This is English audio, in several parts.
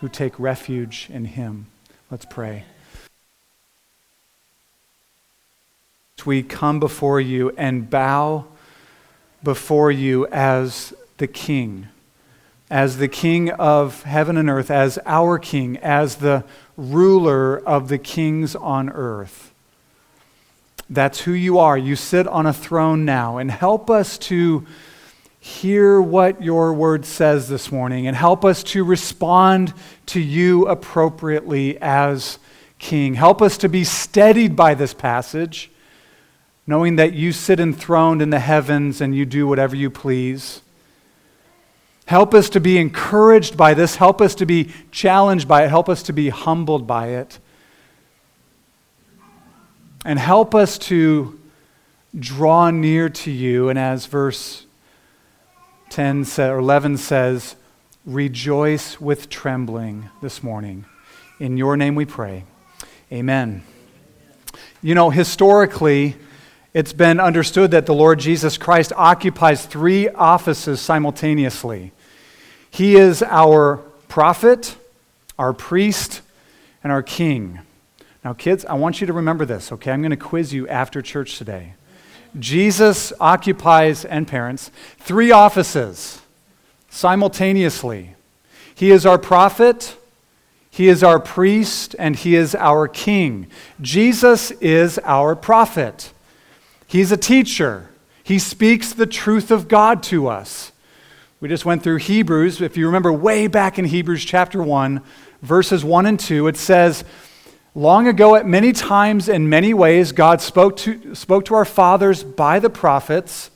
who take refuge in him. Let's pray. We come before you and bow before you as the King, as the King of heaven and earth, as our King, as the ruler of the kings on earth. That's who you are. You sit on a throne now. And help us to hear what your word says this morning and help us to respond to you appropriately as King. Help us to be steadied by this passage, knowing that you sit enthroned in the heavens and you do whatever you please. Help us to be encouraged by this. Help us to be challenged by it. Help us to be humbled by it. And help us to draw near to you. And as verse 10 or 11 says, rejoice with trembling this morning. In your name we pray. Amen. You know, historically, it's been understood that the Lord Jesus Christ occupies three offices simultaneously. He is our prophet, our priest, and our king. Now, kids, I want you to remember this, okay? I'm going to quiz you after church today. Jesus occupies, and parents, three offices simultaneously. He is our prophet, he is our priest, and he is our king. Jesus is our prophet. He's a teacher. He speaks the truth of God to us. We just went through Hebrews. If you remember way back in Hebrews chapter 1, verses 1 and 2, it says, Long ago, at many times in many ways, God spoke to, spoke to our fathers by the prophets,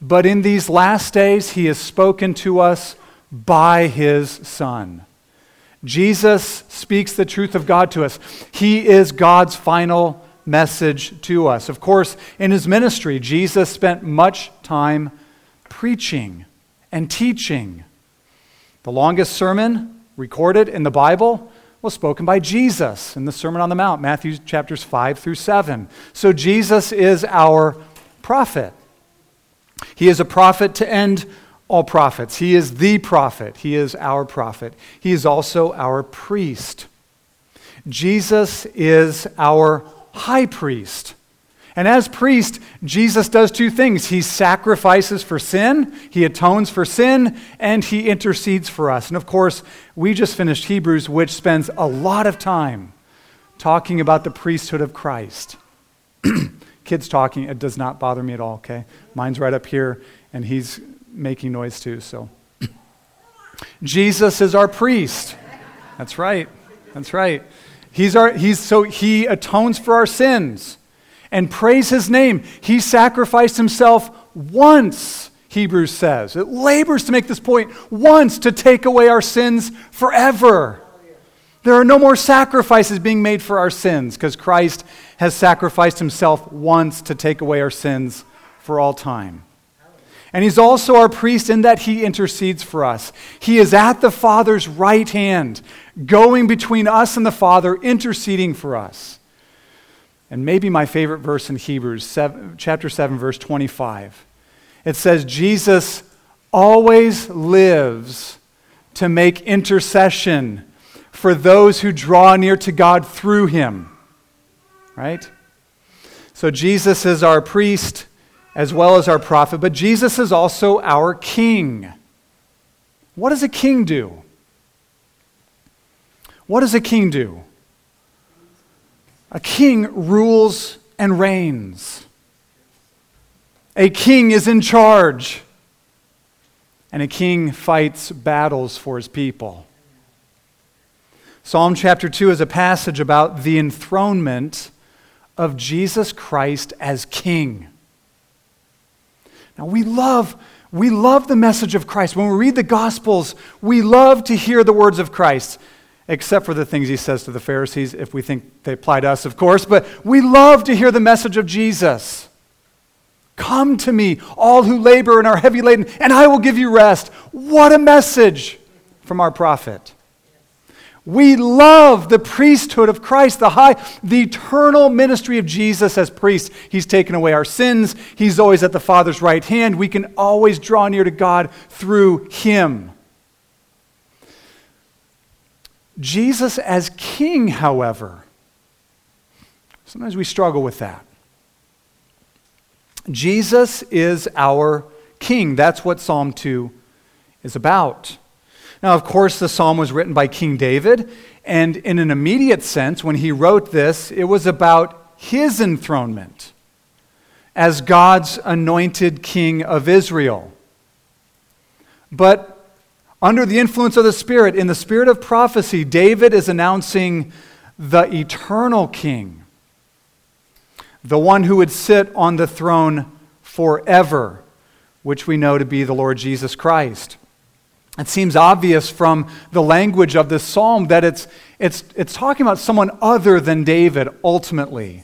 but in these last days, He has spoken to us by His Son. Jesus speaks the truth of God to us. He is God's final message to us. Of course, in His ministry, Jesus spent much time preaching and teaching. The longest sermon recorded in the Bible was spoken by Jesus in the Sermon on the Mount, Matthew chapters 5 through 7. So Jesus is our prophet. He is a prophet to end all prophets. He is the prophet. He is our prophet. He is also our priest. Jesus is our high priest. And as priest, Jesus does two things. He sacrifices for sin, he atones for sin, and he intercedes for us. And of course, we just finished Hebrews, which spends a lot of time talking about the priesthood of Christ. Kids talking, it does not bother me at all, okay? Mine's right up here, and he's making noise too, so. Jesus is our priest. That's right. That's right. He's our, he's, so he atones for our sins and praise his name. He sacrificed himself once, Hebrews says. It labors to make this point once to take away our sins forever. There are no more sacrifices being made for our sins because Christ has sacrificed himself once to take away our sins for all time. And he's also our priest in that he intercedes for us. He is at the Father's right hand, going between us and the Father, interceding for us. And maybe my favorite verse in Hebrews, 7, chapter 7, verse 25. It says, Jesus always lives to make intercession for those who draw near to God through him. Right? So Jesus is our priest as well as our prophet, but Jesus is also our king. What does a king do? What does a king do? A king rules and reigns. A king is in charge. And a king fights battles for his people. Psalm chapter 2 is a passage about the enthronement of Jesus Christ as king. Now, we love, we love the message of Christ. When we read the Gospels, we love to hear the words of Christ except for the things he says to the Pharisees, if we think they apply to us, of course. But we love to hear the message of Jesus. Come to me, all who labor and are heavy laden, and I will give you rest. What a message from our prophet. We love the priesthood of Christ, the high, the eternal ministry of Jesus as priest. He's taken away our sins. He's always at the Father's right hand. We can always draw near to God through him. Jesus as king, however, sometimes we struggle with that. Jesus is our king. That's what Psalm 2 is about. Now, of course, the psalm was written by King David, and in an immediate sense, when he wrote this, it was about his enthronement as God's anointed king of Israel. But under the influence of the Spirit, in the spirit of prophecy, David is announcing the eternal king, the one who would sit on the throne forever, which we know to be the Lord Jesus Christ. It seems obvious from the language of this psalm that it's, it's, it's talking about someone other than David ultimately.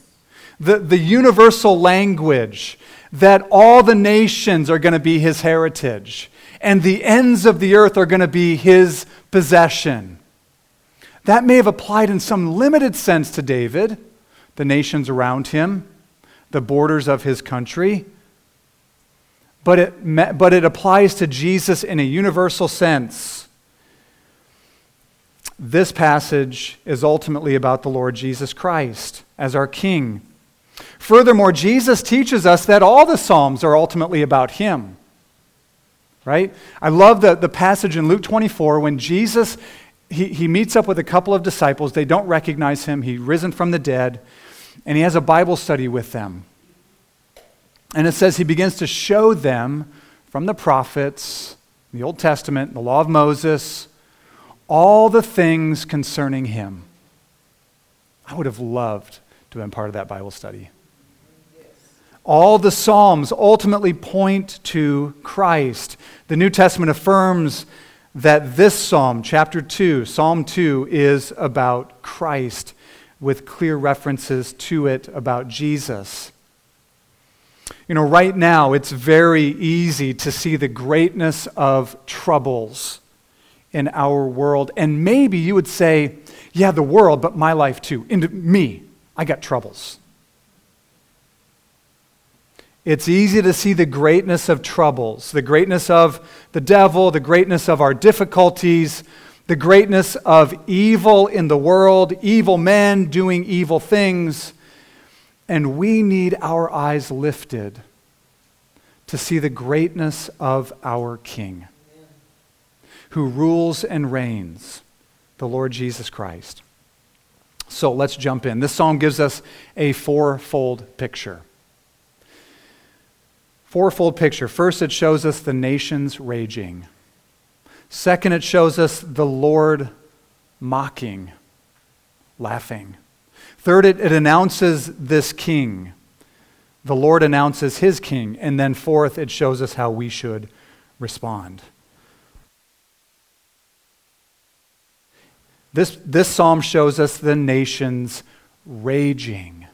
The, the universal language that all the nations are going to be his heritage and the ends of the earth are going to be his possession. That may have applied in some limited sense to David, the nations around him, the borders of his country. But it, but it applies to Jesus in a universal sense. This passage is ultimately about the Lord Jesus Christ as our King. Furthermore, Jesus teaches us that all the Psalms are ultimately about Him right? I love the, the passage in Luke 24 when Jesus he, he meets up with a couple of disciples. They don't recognize him. He's risen from the dead, and he has a Bible study with them. And it says he begins to show them from the prophets, the Old Testament, the law of Moses, all the things concerning him. I would have loved to have been part of that Bible study. All the Psalms ultimately point to Christ. The New Testament affirms that this Psalm, chapter 2, Psalm 2, is about Christ with clear references to it about Jesus. You know, right now it's very easy to see the greatness of troubles in our world. And maybe you would say, yeah, the world, but my life too. Into me, I got troubles. It's easy to see the greatness of troubles, the greatness of the devil, the greatness of our difficulties, the greatness of evil in the world, evil men doing evil things. And we need our eyes lifted to see the greatness of our King, who rules and reigns, the Lord Jesus Christ. So let's jump in. This psalm gives us a fourfold picture fourfold picture. First, it shows us the nations raging. Second, it shows us the Lord mocking, laughing. Third, it, it announces this king. The Lord announces his king. And then fourth, it shows us how we should respond. This, this psalm shows us the nations raging.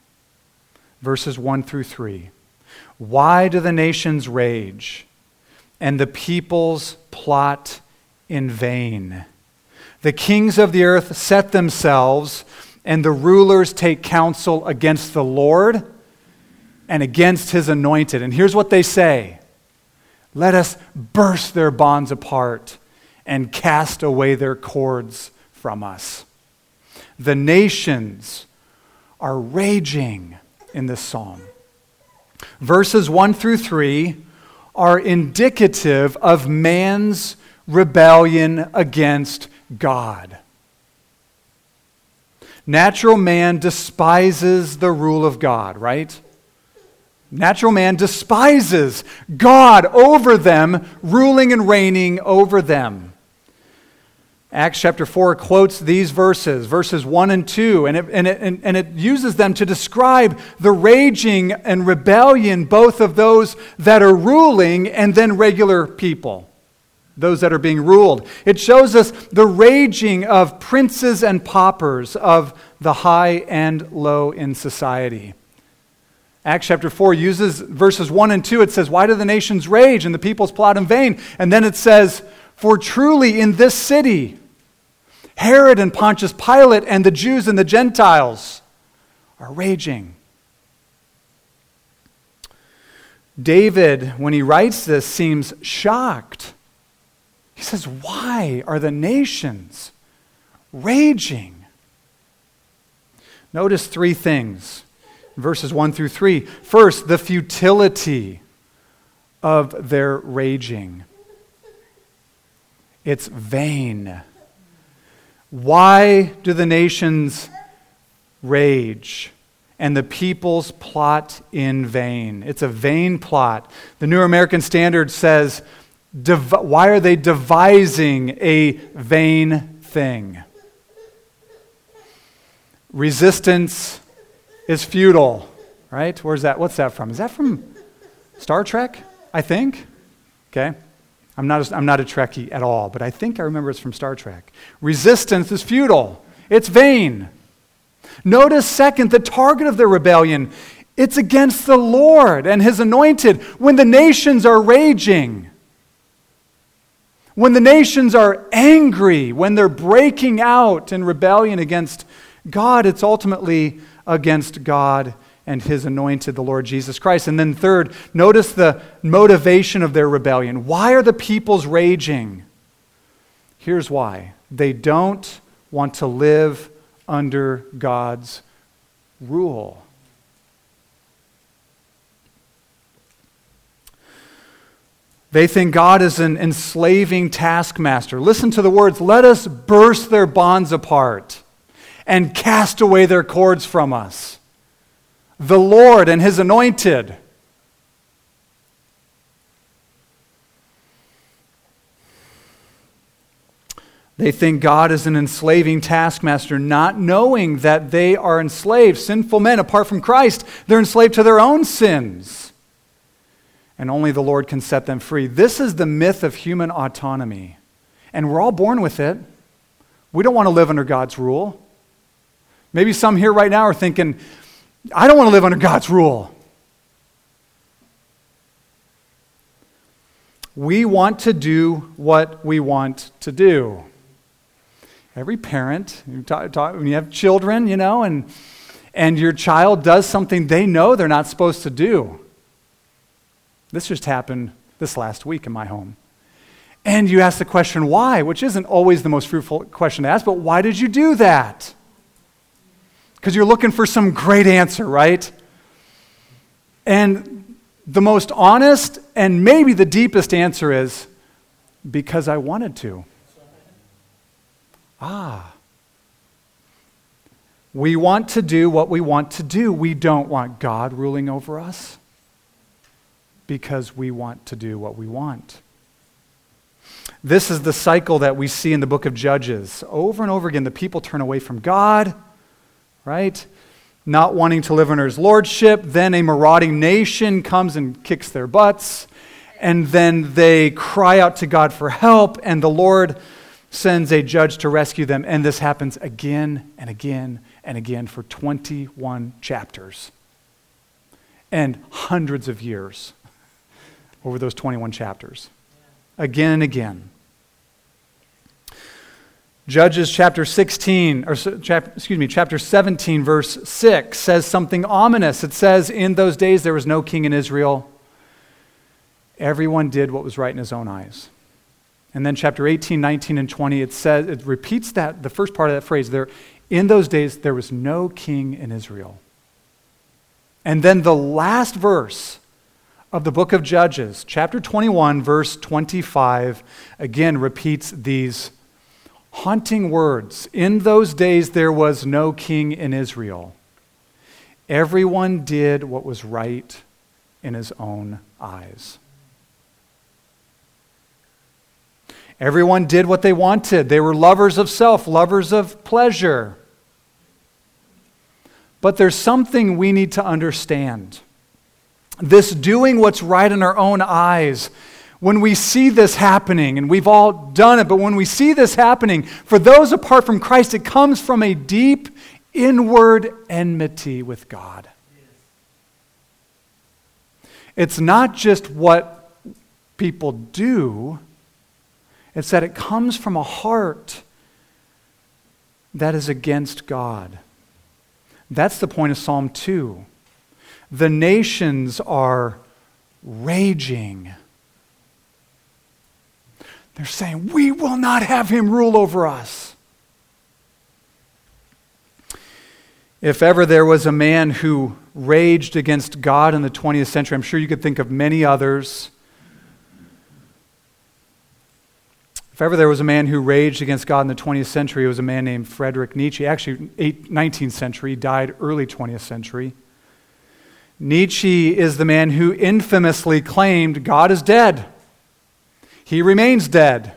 Verses 1 through 3. Why do the nations rage and the peoples plot in vain? The kings of the earth set themselves and the rulers take counsel against the Lord and against his anointed. And here's what they say Let us burst their bonds apart and cast away their cords from us. The nations are raging in this psalm. Verses 1 through 3 are indicative of man's rebellion against God. Natural man despises the rule of God, right? Natural man despises God over them, ruling and reigning over them. Acts chapter 4 quotes these verses, verses 1 and 2, and it, and, it, and, it uses them to describe the raging and rebellion both of those that are ruling and then regular people, those that are being ruled. It shows us the raging of princes and paupers, of the high and low in society. Acts chapter 4 uses verses 1 and 2. It says, Why do the nations rage and the peoples plot in vain? And then it says, For truly in this city, Herod and Pontius Pilate and the Jews and the Gentiles are raging. David, when he writes this, seems shocked. He says, Why are the nations raging? Notice three things verses 1 through 3. First, the futility of their raging. It's vain. Why do the nations rage and the peoples plot in vain? It's a vain plot. The New American Standard says, Why are they devising a vain thing? Resistance is futile, right? Where's that? What's that from? Is that from Star Trek? I think. Okay. I'm not, a, I'm not a Trekkie at all, but I think I remember it's from Star Trek. Resistance is futile, it's vain. Notice, second, the target of the rebellion it's against the Lord and his anointed when the nations are raging. When the nations are angry, when they're breaking out in rebellion against God, it's ultimately against God and his anointed, the Lord Jesus Christ. And then, third, notice the motivation of their rebellion. Why are the peoples raging? Here's why they don't want to live under God's rule. They think God is an enslaving taskmaster. Listen to the words let us burst their bonds apart and cast away their cords from us the Lord and his anointed. They think God is an enslaving taskmaster, not knowing that they are enslaved. Sinful men, apart from Christ, they're enslaved to their own sins. And only the Lord can set them free. This is the myth of human autonomy. And we're all born with it. We don't want to live under God's rule. Maybe some here right now are thinking, I don't want to live under God's rule. We want to do what we want to do. Every parent, you talk, talk, when you have children, you know, and, and your child does something they know they're not supposed to do. This just happened this last week in my home. And you ask the question, why? Which isn't always the most fruitful question to ask, but why did you do that? Because you're looking for some great answer, right? And the most honest and maybe the deepest answer is because I wanted to. Ah. We want to do what we want to do. We don't want God ruling over us because we want to do what we want. This is the cycle that we see in the book of Judges. Over and over again, the people turn away from God right? Not wanting to live under his lordship. Then a marauding nation comes and kicks their butts. And then they cry out to God for help, and the Lord sends a judge to rescue them. And this happens again and again and again for 21 chapters and hundreds of years over those 21 chapters. Again and again. Judges chapter 16, or chapter, excuse me, chapter 17, verse 6 says something ominous. It says, In those days there was no king in Israel. Everyone did what was right in his own eyes. And then chapter 18, 19, and 20, it says, it repeats that, the first part of that phrase there. In those days there was no king in Israel. And then the last verse of the book of Judges, chapter 21, verse 25, again repeats these haunting words. In those days, there was no king in Israel. Everyone did what was right in his own eyes. Everyone did what they wanted. They were lovers of self, lovers of pleasure. But there's something we need to understand. This doing what's right in our own eyes when we see this happening, and we've all done it, but when we see this happening, for those apart from Christ, it comes from a deep inward enmity with God. It's not just what people do, it's that it comes from a heart that is against God. That's the point of Psalm 2. The nations are raging they're saying, We will not have him rule over us. If ever there was a man who raged against God in the 20th century, I'm sure you could think of many others. If ever there was a man who raged against God in the 20th century, it was a man named Frederick Nietzsche. Actually, 19th century, died early 20th century. Nietzsche is the man who infamously claimed God is dead. He remains dead,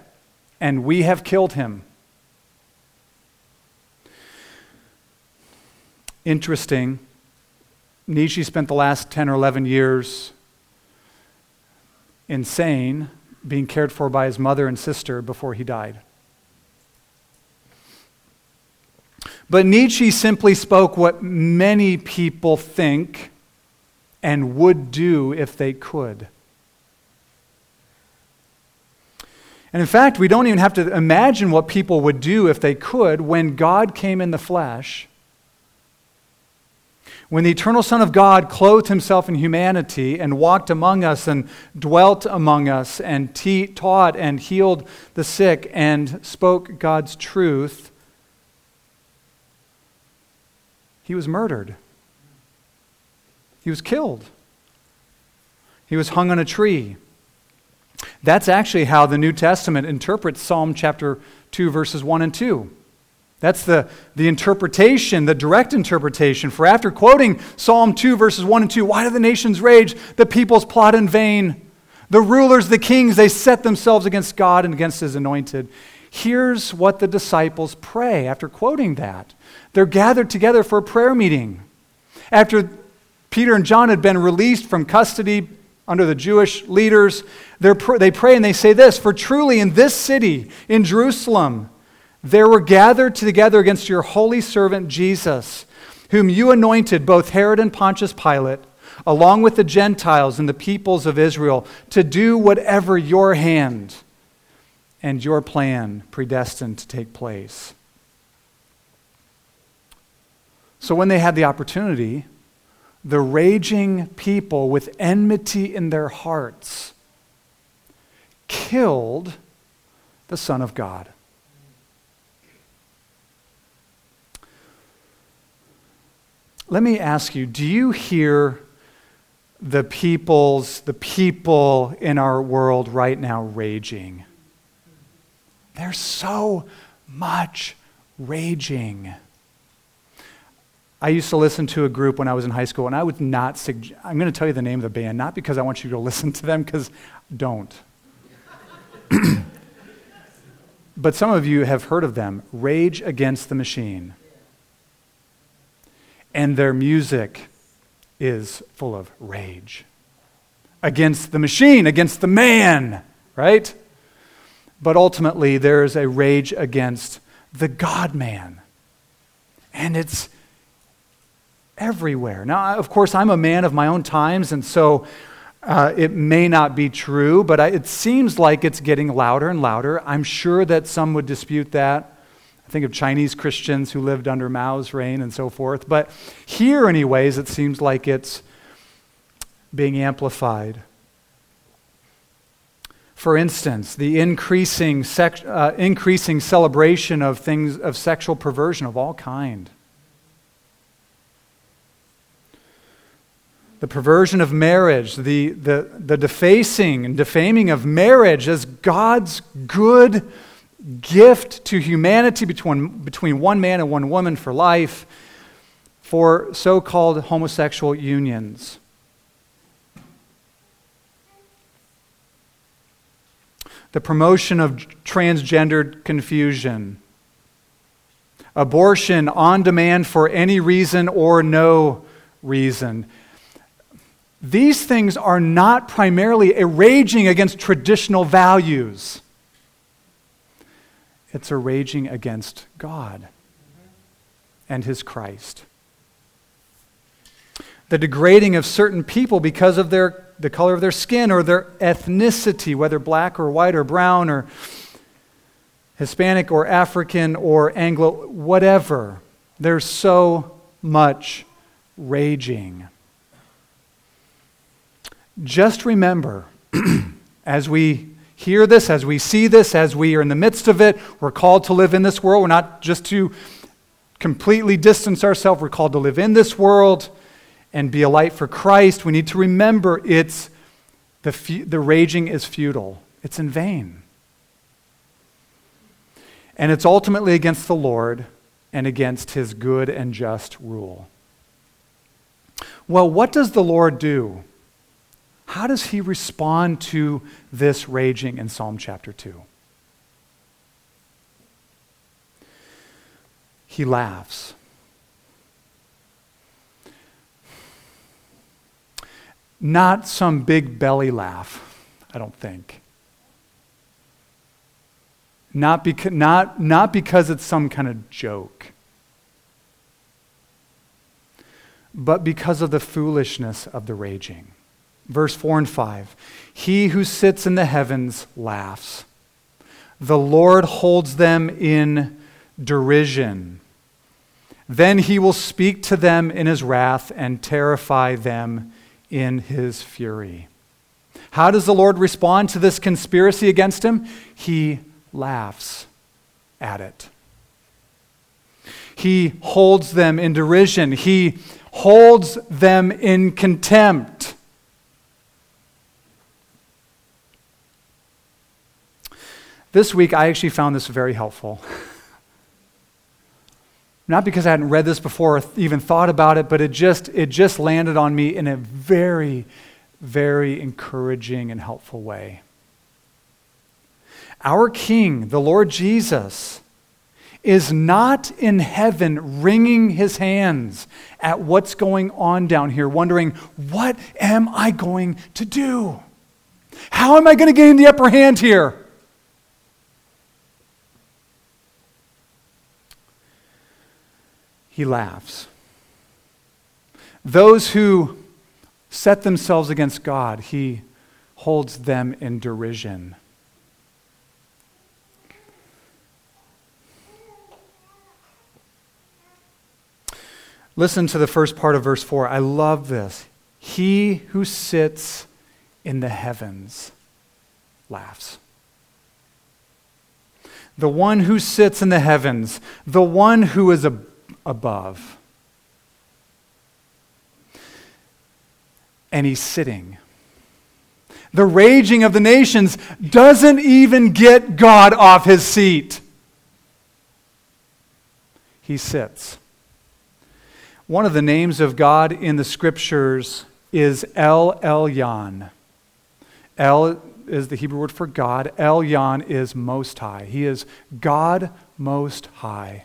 and we have killed him. Interesting. Nietzsche spent the last 10 or 11 years insane, being cared for by his mother and sister before he died. But Nietzsche simply spoke what many people think and would do if they could. And in fact, we don't even have to imagine what people would do if they could when God came in the flesh. When the eternal Son of God clothed himself in humanity and walked among us and dwelt among us and te- taught and healed the sick and spoke God's truth, he was murdered. He was killed. He was hung on a tree. That's actually how the New Testament interprets Psalm chapter 2, verses 1 and 2. That's the, the interpretation, the direct interpretation. For after quoting Psalm 2, verses 1 and 2, why do the nations rage? The peoples plot in vain. The rulers, the kings, they set themselves against God and against his anointed. Here's what the disciples pray after quoting that. They're gathered together for a prayer meeting. After Peter and John had been released from custody under the Jewish leaders, they pray and they say this For truly in this city, in Jerusalem, there were gathered together against your holy servant Jesus, whom you anointed, both Herod and Pontius Pilate, along with the Gentiles and the peoples of Israel, to do whatever your hand and your plan predestined to take place. So when they had the opportunity, the raging people with enmity in their hearts killed the Son of God. Let me ask you do you hear the peoples, the people in our world right now raging? There's so much raging. I used to listen to a group when I was in high school, and I would not suggest, I'm going to tell you the name of the band, not because I want you to listen to them, because don't. but some of you have heard of them Rage Against the Machine. And their music is full of rage against the machine, against the man, right? But ultimately, there is a rage against the God man. And it's everywhere. Now, of course, I'm a man of my own times, and so uh, it may not be true, but I, it seems like it's getting louder and louder. I'm sure that some would dispute that. I think of Chinese Christians who lived under Mao's reign and so forth. But here, anyways, it seems like it's being amplified. For instance, the increasing, uh, increasing celebration of things of sexual perversion of all kind. The perversion of marriage, the, the, the defacing and defaming of marriage as God's good gift to humanity between, between one man and one woman for life for so called homosexual unions. The promotion of transgendered confusion. Abortion on demand for any reason or no reason. These things are not primarily a raging against traditional values it's a raging against God and his Christ. The degrading of certain people because of their, the color of their skin or their ethnicity, whether black or white or brown or Hispanic or African or Anglo, whatever. There's so much raging. Just remember, as we hear this, as we see this, as we are in the midst of it, we're called to live in this world. We're not just to completely distance ourselves, we're called to live in this world and be a light for Christ. We need to remember it's the, the raging is futile, it's in vain. And it's ultimately against the Lord and against his good and just rule. Well, what does the Lord do? How does he respond to this raging in Psalm chapter 2? He laughs. Not some big belly laugh, I don't think. Not, beca- not, not because it's some kind of joke, but because of the foolishness of the raging. Verse 4 and 5 He who sits in the heavens laughs, the Lord holds them in derision. Then he will speak to them in his wrath and terrify them in his fury. How does the Lord respond to this conspiracy against him? He laughs at it. He holds them in derision. He holds them in contempt. This week, I actually found this very helpful. Not because I hadn't read this before or even thought about it, but it just, it just landed on me in a very, very encouraging and helpful way. Our King, the Lord Jesus, is not in heaven wringing his hands at what's going on down here, wondering, what am I going to do? How am I going to gain the upper hand here? He laughs. Those who set themselves against God, he holds them in derision. Listen to the first part of verse 4. I love this. He who sits in the heavens laughs. The one who sits in the heavens, the one who is a above. And he's sitting. The raging of the nations doesn't even get God off his seat. He sits. One of the names of God in the scriptures is El Elyon. El is the Hebrew word for God. Elyon is most high. He is God most high.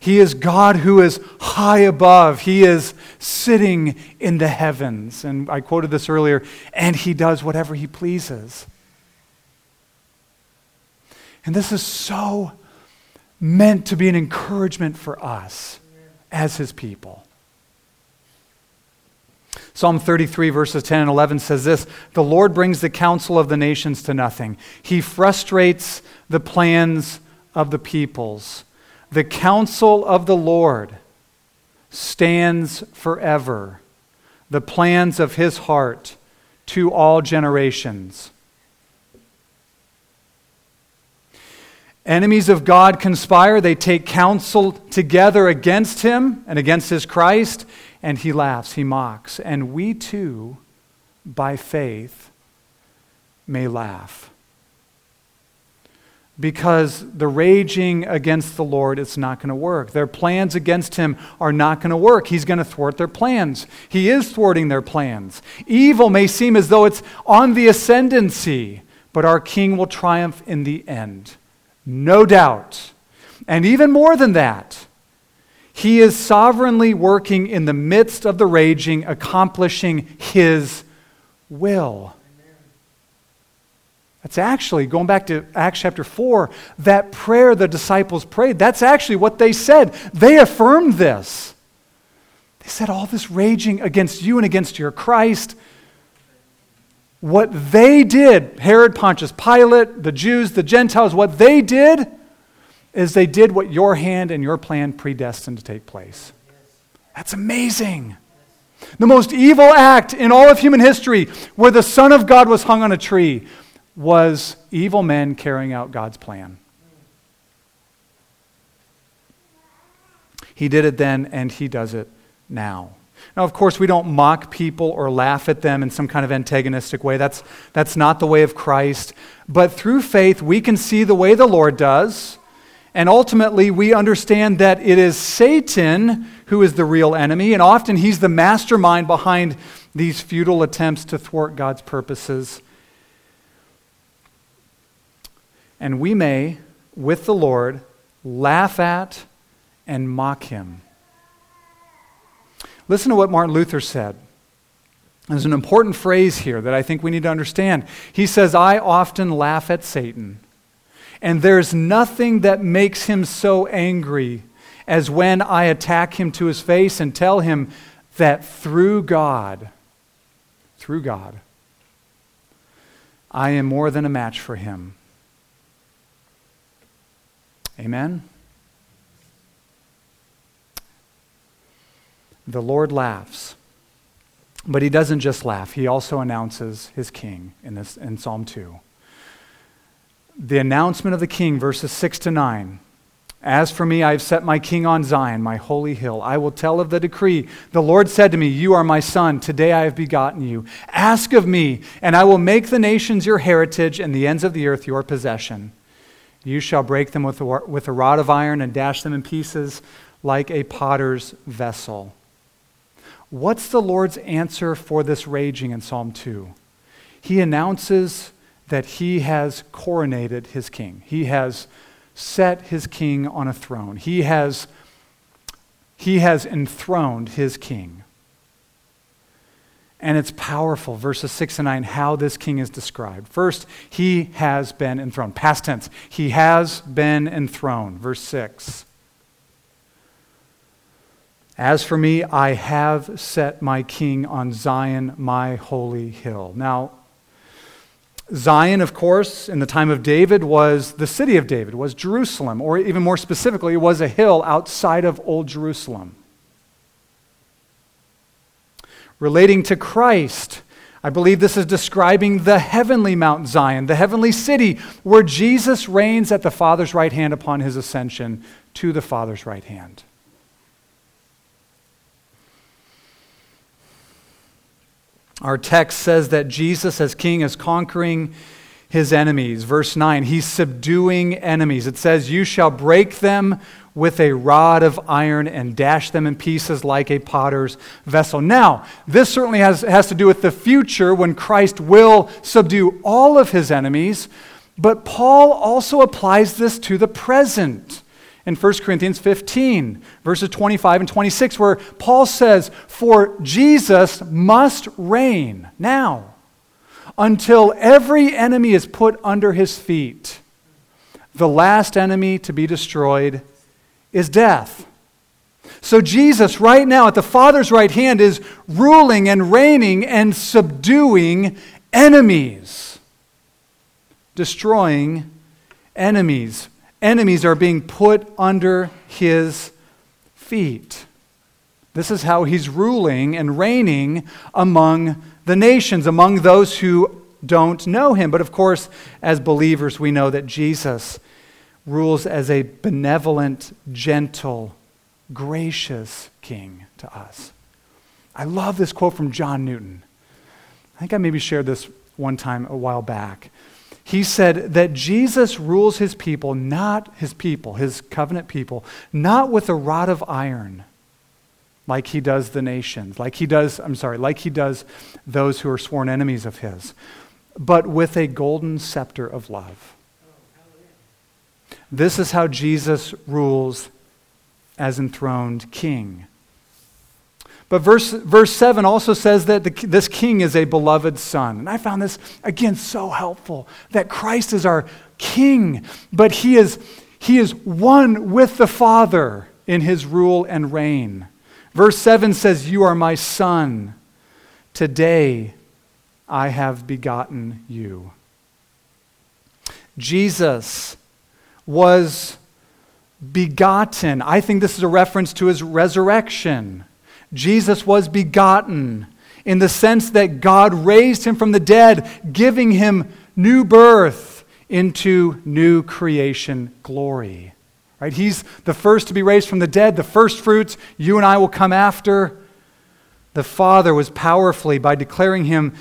He is God who is high above. He is sitting in the heavens. And I quoted this earlier, and he does whatever he pleases. And this is so meant to be an encouragement for us as his people. Psalm 33, verses 10 and 11 says this The Lord brings the counsel of the nations to nothing, he frustrates the plans of the peoples. The counsel of the Lord stands forever, the plans of his heart to all generations. Enemies of God conspire. They take counsel together against him and against his Christ, and he laughs, he mocks. And we too, by faith, may laugh. Because the raging against the Lord is not going to work. Their plans against him are not going to work. He's going to thwart their plans. He is thwarting their plans. Evil may seem as though it's on the ascendancy, but our king will triumph in the end. No doubt. And even more than that, he is sovereignly working in the midst of the raging, accomplishing his will. That's actually, going back to Acts chapter 4, that prayer the disciples prayed, that's actually what they said. They affirmed this. They said, All this raging against you and against your Christ, what they did, Herod, Pontius Pilate, the Jews, the Gentiles, what they did is they did what your hand and your plan predestined to take place. That's amazing. The most evil act in all of human history, where the Son of God was hung on a tree, was evil men carrying out God's plan. He did it then, and he does it now. Now, of course, we don't mock people or laugh at them in some kind of antagonistic way. That's, that's not the way of Christ. But through faith, we can see the way the Lord does. And ultimately, we understand that it is Satan who is the real enemy. And often, he's the mastermind behind these futile attempts to thwart God's purposes. And we may, with the Lord, laugh at and mock him. Listen to what Martin Luther said. There's an important phrase here that I think we need to understand. He says, I often laugh at Satan, and there's nothing that makes him so angry as when I attack him to his face and tell him that through God, through God, I am more than a match for him. Amen? The Lord laughs. But he doesn't just laugh, he also announces his king in, this, in Psalm 2. The announcement of the king, verses 6 to 9. As for me, I have set my king on Zion, my holy hill. I will tell of the decree. The Lord said to me, You are my son. Today I have begotten you. Ask of me, and I will make the nations your heritage and the ends of the earth your possession. You shall break them with a, with a rod of iron and dash them in pieces like a potter's vessel. What's the Lord's answer for this raging in Psalm 2? He announces that he has coronated his king. He has set his king on a throne. He has, he has enthroned his king. And it's powerful, verses 6 and 9, how this king is described. First, he has been enthroned. Past tense. He has been enthroned. Verse 6. As for me, I have set my king on Zion, my holy hill. Now, Zion, of course, in the time of David, was the city of David, was Jerusalem, or even more specifically, it was a hill outside of Old Jerusalem. Relating to Christ, I believe this is describing the heavenly Mount Zion, the heavenly city, where Jesus reigns at the Father's right hand upon his ascension to the Father's right hand. Our text says that Jesus, as king, is conquering his enemies. Verse 9, he's subduing enemies. It says, You shall break them with a rod of iron and dash them in pieces like a potter's vessel. Now, this certainly has, has to do with the future when Christ will subdue all of his enemies, but Paul also applies this to the present in 1 Corinthians 15, verses 25 and 26, where Paul says, For Jesus must reign now until every enemy is put under his feet. The last enemy to be destroyed is death. So, Jesus, right now at the Father's right hand, is ruling and reigning and subduing enemies, destroying enemies enemies are being put under his feet. This is how he's ruling and reigning among the nations, among those who don't know him. But of course, as believers, we know that Jesus rules as a benevolent, gentle, gracious king to us. I love this quote from John Newton. I think I maybe shared this one time a while back. He said that Jesus rules his people, not his people, his covenant people, not with a rod of iron like he does the nations, like he does, I'm sorry, like he does those who are sworn enemies of his, but with a golden scepter of love. This is how Jesus rules as enthroned king. But verse, verse 7 also says that the, this king is a beloved son. And I found this, again, so helpful that Christ is our king, but he is, he is one with the Father in his rule and reign. Verse 7 says, You are my son. Today I have begotten you. Jesus was begotten. I think this is a reference to his resurrection. Jesus was begotten in the sense that God raised him from the dead, giving him new birth into new creation glory. Right? He's the first to be raised from the dead, the first fruits. You and I will come after. The Father was powerfully, by declaring him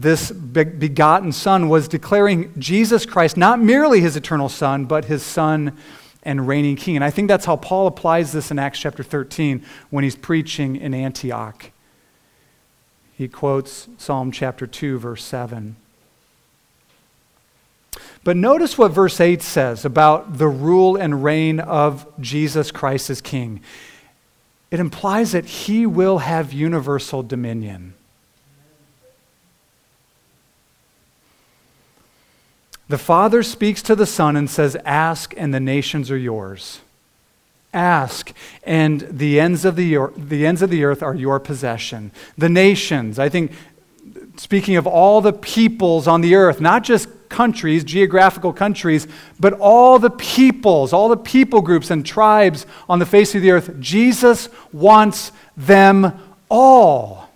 this begotten Son, was declaring Jesus Christ, not merely his eternal Son, but his Son and reigning king. And I think that's how Paul applies this in Acts chapter 13 when he's preaching in Antioch. He quotes Psalm chapter 2, verse 7. But notice what verse 8 says about the rule and reign of Jesus Christ as king. It implies that he will have universal dominion. The Father speaks to the Son and says, Ask, and the nations are yours. Ask, and the ends of the, the ends of the earth are your possession. The nations, I think, speaking of all the peoples on the earth, not just countries, geographical countries, but all the peoples, all the people groups and tribes on the face of the earth, Jesus wants them all.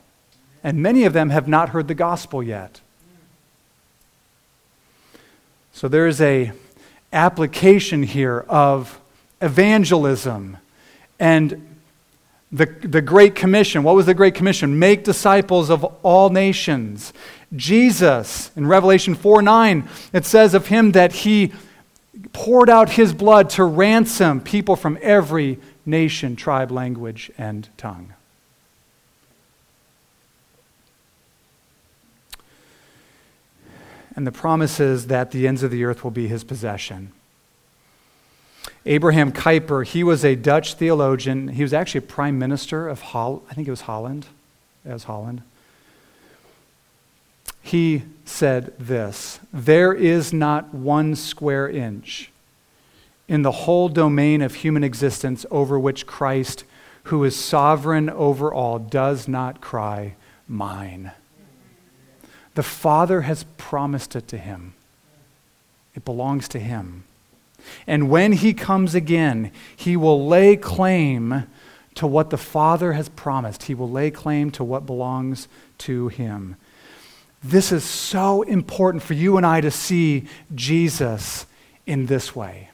And many of them have not heard the gospel yet. So there is a application here of evangelism and the, the Great Commission. What was the Great Commission? Make disciples of all nations. Jesus, in Revelation 4 9, it says of him that he poured out his blood to ransom people from every nation, tribe, language, and tongue. And the promise is that the ends of the earth will be his possession. Abraham Kuyper, he was a Dutch theologian. He was actually a prime minister of Holland. I think it was Holland, as Holland. He said this There is not one square inch in the whole domain of human existence over which Christ, who is sovereign over all, does not cry, Mine. The Father has promised it to him, it belongs to him. And when he comes again, he will lay claim to what the Father has promised. He will lay claim to what belongs to him. This is so important for you and I to see Jesus in this way.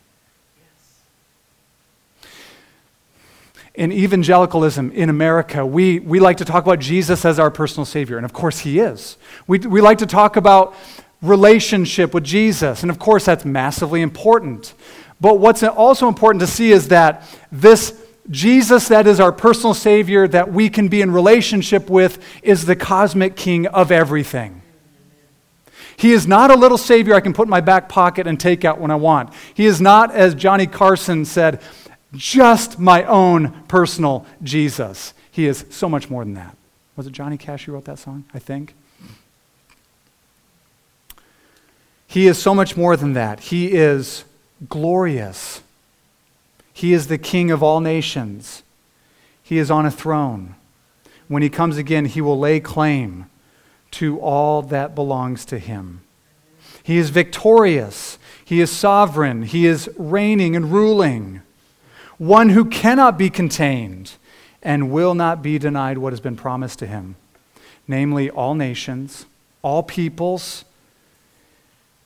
In evangelicalism in America, we, we like to talk about Jesus as our personal Savior, and of course, He is. We, we like to talk about relationship with Jesus, and of course, that's massively important. But what's also important to see is that this Jesus, that is our personal Savior, that we can be in relationship with, is the cosmic King of everything. He is not a little Savior I can put in my back pocket and take out when I want. He is not, as Johnny Carson said, just my own personal Jesus. He is so much more than that. Was it Johnny Cash who wrote that song? I think. He is so much more than that. He is glorious. He is the King of all nations. He is on a throne. When he comes again, he will lay claim to all that belongs to him. He is victorious. He is sovereign. He is reigning and ruling. One who cannot be contained and will not be denied what has been promised to him namely, all nations, all peoples,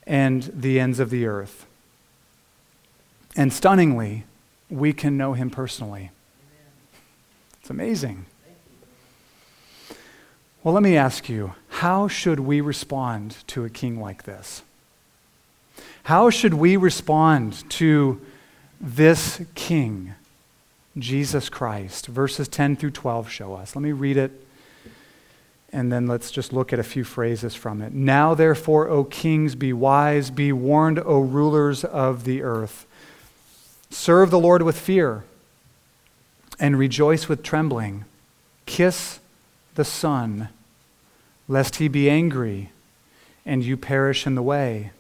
and the ends of the earth. And stunningly, we can know him personally. It's amazing. Well, let me ask you how should we respond to a king like this? How should we respond to this king, Jesus Christ? Verses 10 through 12 show us. Let me read it and then let's just look at a few phrases from it. Now, therefore, O kings, be wise, be warned, O rulers of the earth. Serve the Lord with fear and rejoice with trembling. Kiss the Son, lest he be angry and you perish in the way.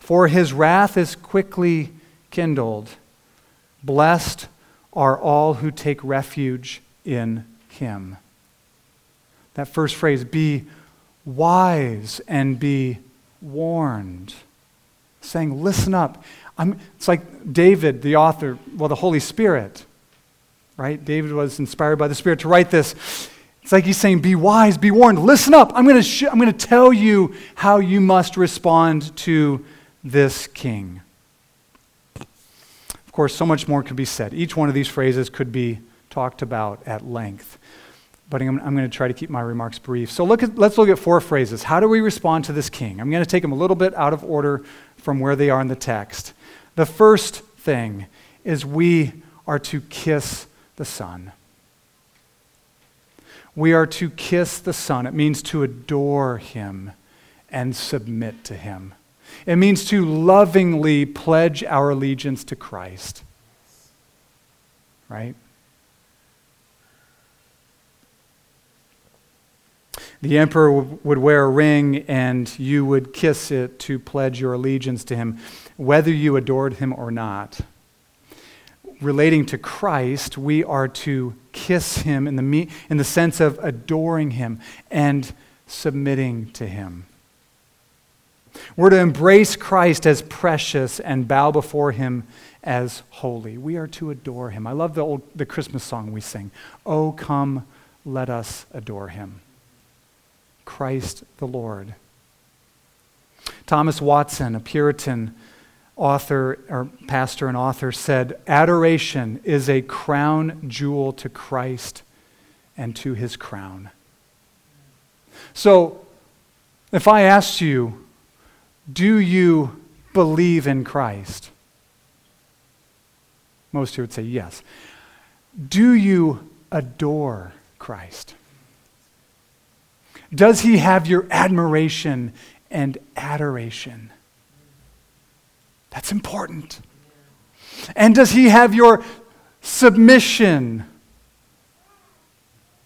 For his wrath is quickly kindled. Blessed are all who take refuge in him. That first phrase, be wise and be warned. Saying, listen up. I'm, it's like David, the author, well, the Holy Spirit, right? David was inspired by the Spirit to write this. It's like he's saying, be wise, be warned. Listen up. I'm going to sh- I'm going to tell you how you must respond to this king. Of course, so much more could be said. Each one of these phrases could be talked about at length but I'm, I'm, going to try to keep my remarks brief. So look at, let's look at four phrases. How do we respond to this king? I'm going to take them a little bit out of order from where they are in the text. The first thing is we are to kiss the Son. We are to kiss the Son. It means to adore him and submit to him. It means to lovingly pledge our allegiance to Christ. Right? The emperor would wear a ring and you would kiss it to pledge your allegiance to him, whether you adored him or not. Relating to Christ, we are to kiss him in the, me- in the sense of adoring him and submitting to him. We're to embrace Christ as precious and bow before him as holy. We are to adore him. I love the, old, the Christmas song we sing. Oh, come, let us adore him. Christ the Lord. Thomas Watson, a Puritan author or pastor and author, said, Adoration is a crown jewel to Christ and to his crown. So, if I asked you, do you believe in Christ? Most here would say yes. Do you adore Christ? Does he have your admiration and adoration? That's important. And does he have your submission,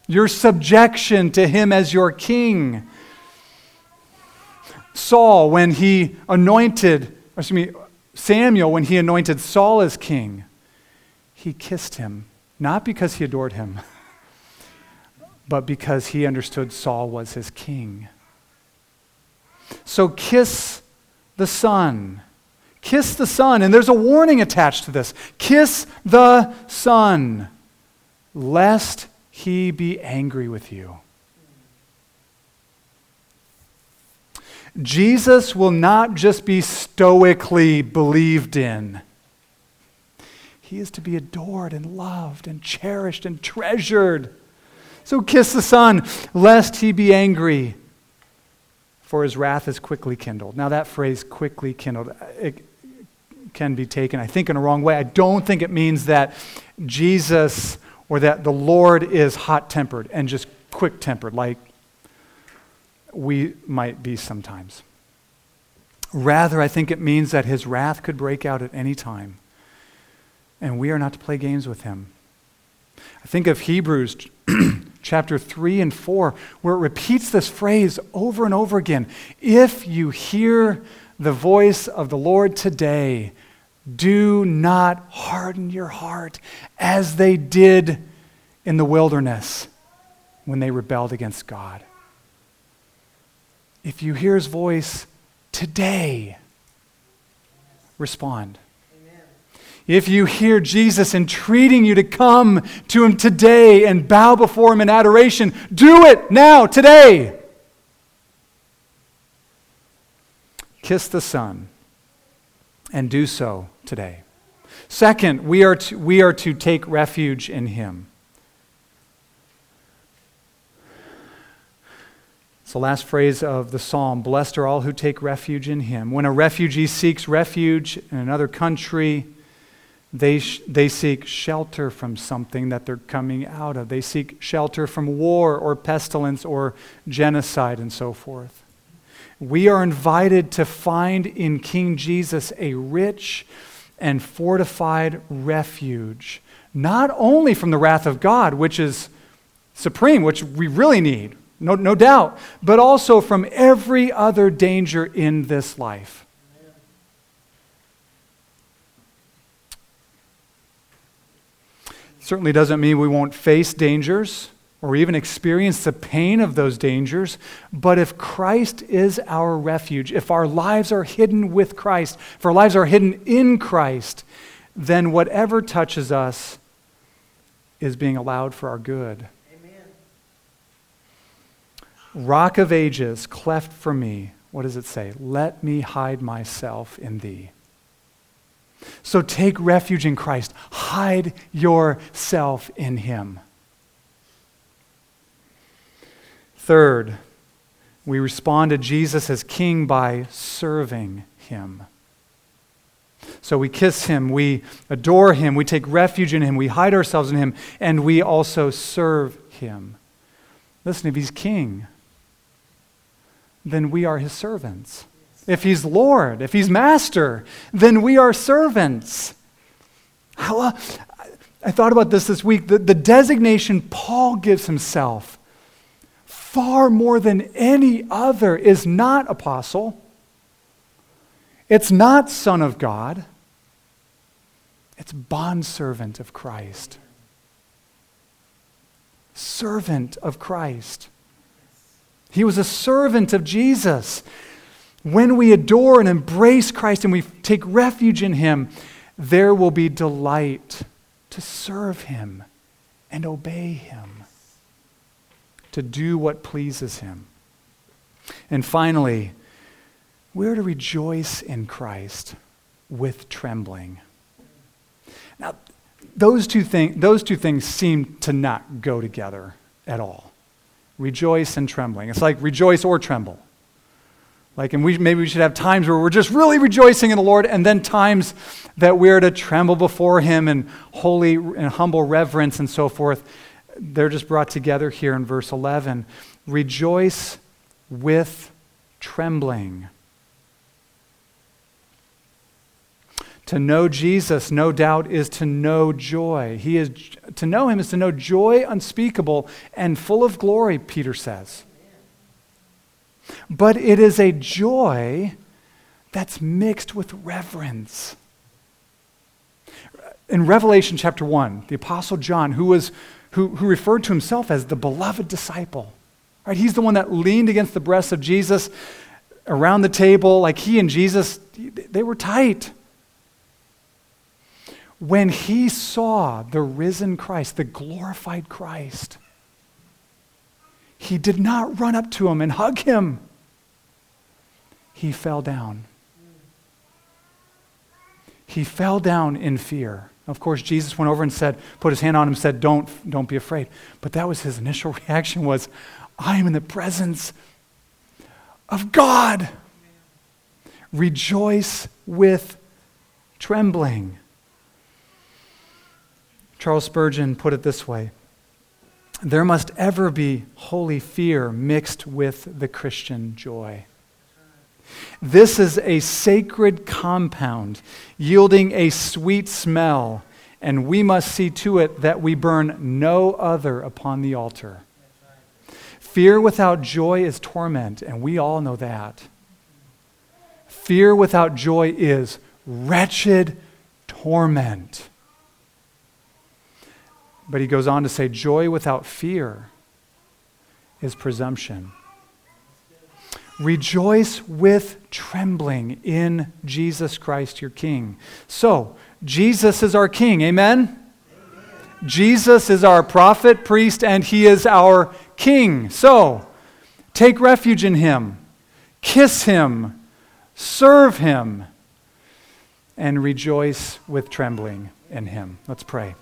your subjection to him as your king? Saul, when he anointed, excuse me, Samuel, when he anointed Saul as king, he kissed him, not because he adored him but because he understood Saul was his king. So kiss the Son. Kiss the Son. And there's a warning attached to this. Kiss the Son, lest he be angry with you. Jesus will not just be stoically believed in. He is to be adored and loved and cherished and treasured. So kiss the Son, lest he be angry, for his wrath is quickly kindled. Now, that phrase, quickly kindled, it can be taken, I think, in a wrong way. I don't think it means that Jesus or that the Lord is hot tempered and just quick tempered, like we might be sometimes. Rather, I think it means that his wrath could break out at any time, and we are not to play games with him. I think of Hebrews chapter 3 and 4, where it repeats this phrase over and over again. If you hear the voice of the Lord today, do not harden your heart as they did in the wilderness when they rebelled against God. If you hear his voice, today, respond. Amen. If you hear Jesus entreating you to come to Him today and bow before Him in adoration, do it now, today. Kiss the Son and do so today. Second, we are to, we are to take refuge in Him. The last phrase of the psalm Blessed are all who take refuge in Him. When a refugee seeks refuge in another country, they, sh- they seek shelter from something that they're coming out of. They seek shelter from war or pestilence or genocide and so forth. We are invited to find in King Jesus a rich and fortified refuge, not only from the wrath of God, which is supreme, which we really need, no, no doubt, but also from every other danger in this life. Certainly doesn't mean we won't face dangers or even experience the pain of those dangers. But if Christ is our refuge, if our lives are hidden with Christ, if our lives are hidden in Christ, then whatever touches us is being allowed for our good. Rock of ages, cleft for me. What does it say? Let me hide myself in thee. So take refuge in Christ. Hide yourself in Him. Third, we respond to Jesus as King by serving Him. So we kiss Him, we adore Him, we take refuge in Him, we hide ourselves in Him, and we also serve Him. Listen, if He's King, then we are His servants. If he's Lord, if he's master, then we are servants. Uh, I thought about this this week. The, the designation Paul gives himself, far more than any other, is not apostle. It's not son of God. It's bondservant of Christ. Servant of Christ. He was a servant of Jesus. When we adore and embrace Christ and we take refuge in Him, there will be delight to serve Him and obey Him, to do what pleases Him. And finally, we're to rejoice in Christ with trembling. Now, those two, thing, those two things seem to not go together at all. Rejoice and trembling. It's like rejoice or tremble. Like, and we, maybe we should have times where we're just really rejoicing in the Lord, and then times that we're to tremble before Him in holy and humble reverence and so forth. They're just brought together here in verse 11. Rejoice with trembling. To know Jesus, no doubt, is to know joy. He is, to know Him is to know joy unspeakable and full of glory, Peter says. But it is a joy that's mixed with reverence. In Revelation chapter 1, the Apostle John, who, was, who, who referred to himself as the beloved disciple, right? He's the one that leaned against the breast of Jesus around the table. Like he and Jesus, they were tight. When he saw the risen Christ, the glorified Christ, he did not run up to him and hug him. He fell down. He fell down in fear. Of course, Jesus went over and said, put his hand on him said, don't, don't be afraid. But that was his initial reaction was, I am in the presence of God. Rejoice with trembling. Charles Spurgeon put it this way there must ever be holy fear mixed with the Christian joy. This is a sacred compound yielding a sweet smell, and we must see to it that we burn no other upon the altar. Fear without joy is torment, and we all know that. Fear without joy is wretched torment. But he goes on to say, joy without fear is presumption. Rejoice with trembling in Jesus Christ your King. So, Jesus is our King. Amen? Jesus is our prophet, priest, and he is our King. So, take refuge in him, kiss him, serve him, and rejoice with trembling in him. Let's pray.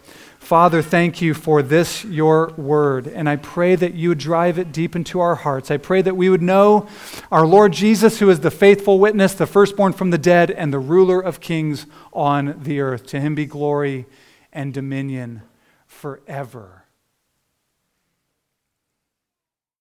Father, thank you for this, your word. And I pray that you would drive it deep into our hearts. I pray that we would know our Lord Jesus, who is the faithful witness, the firstborn from the dead, and the ruler of kings on the earth. To him be glory and dominion forever.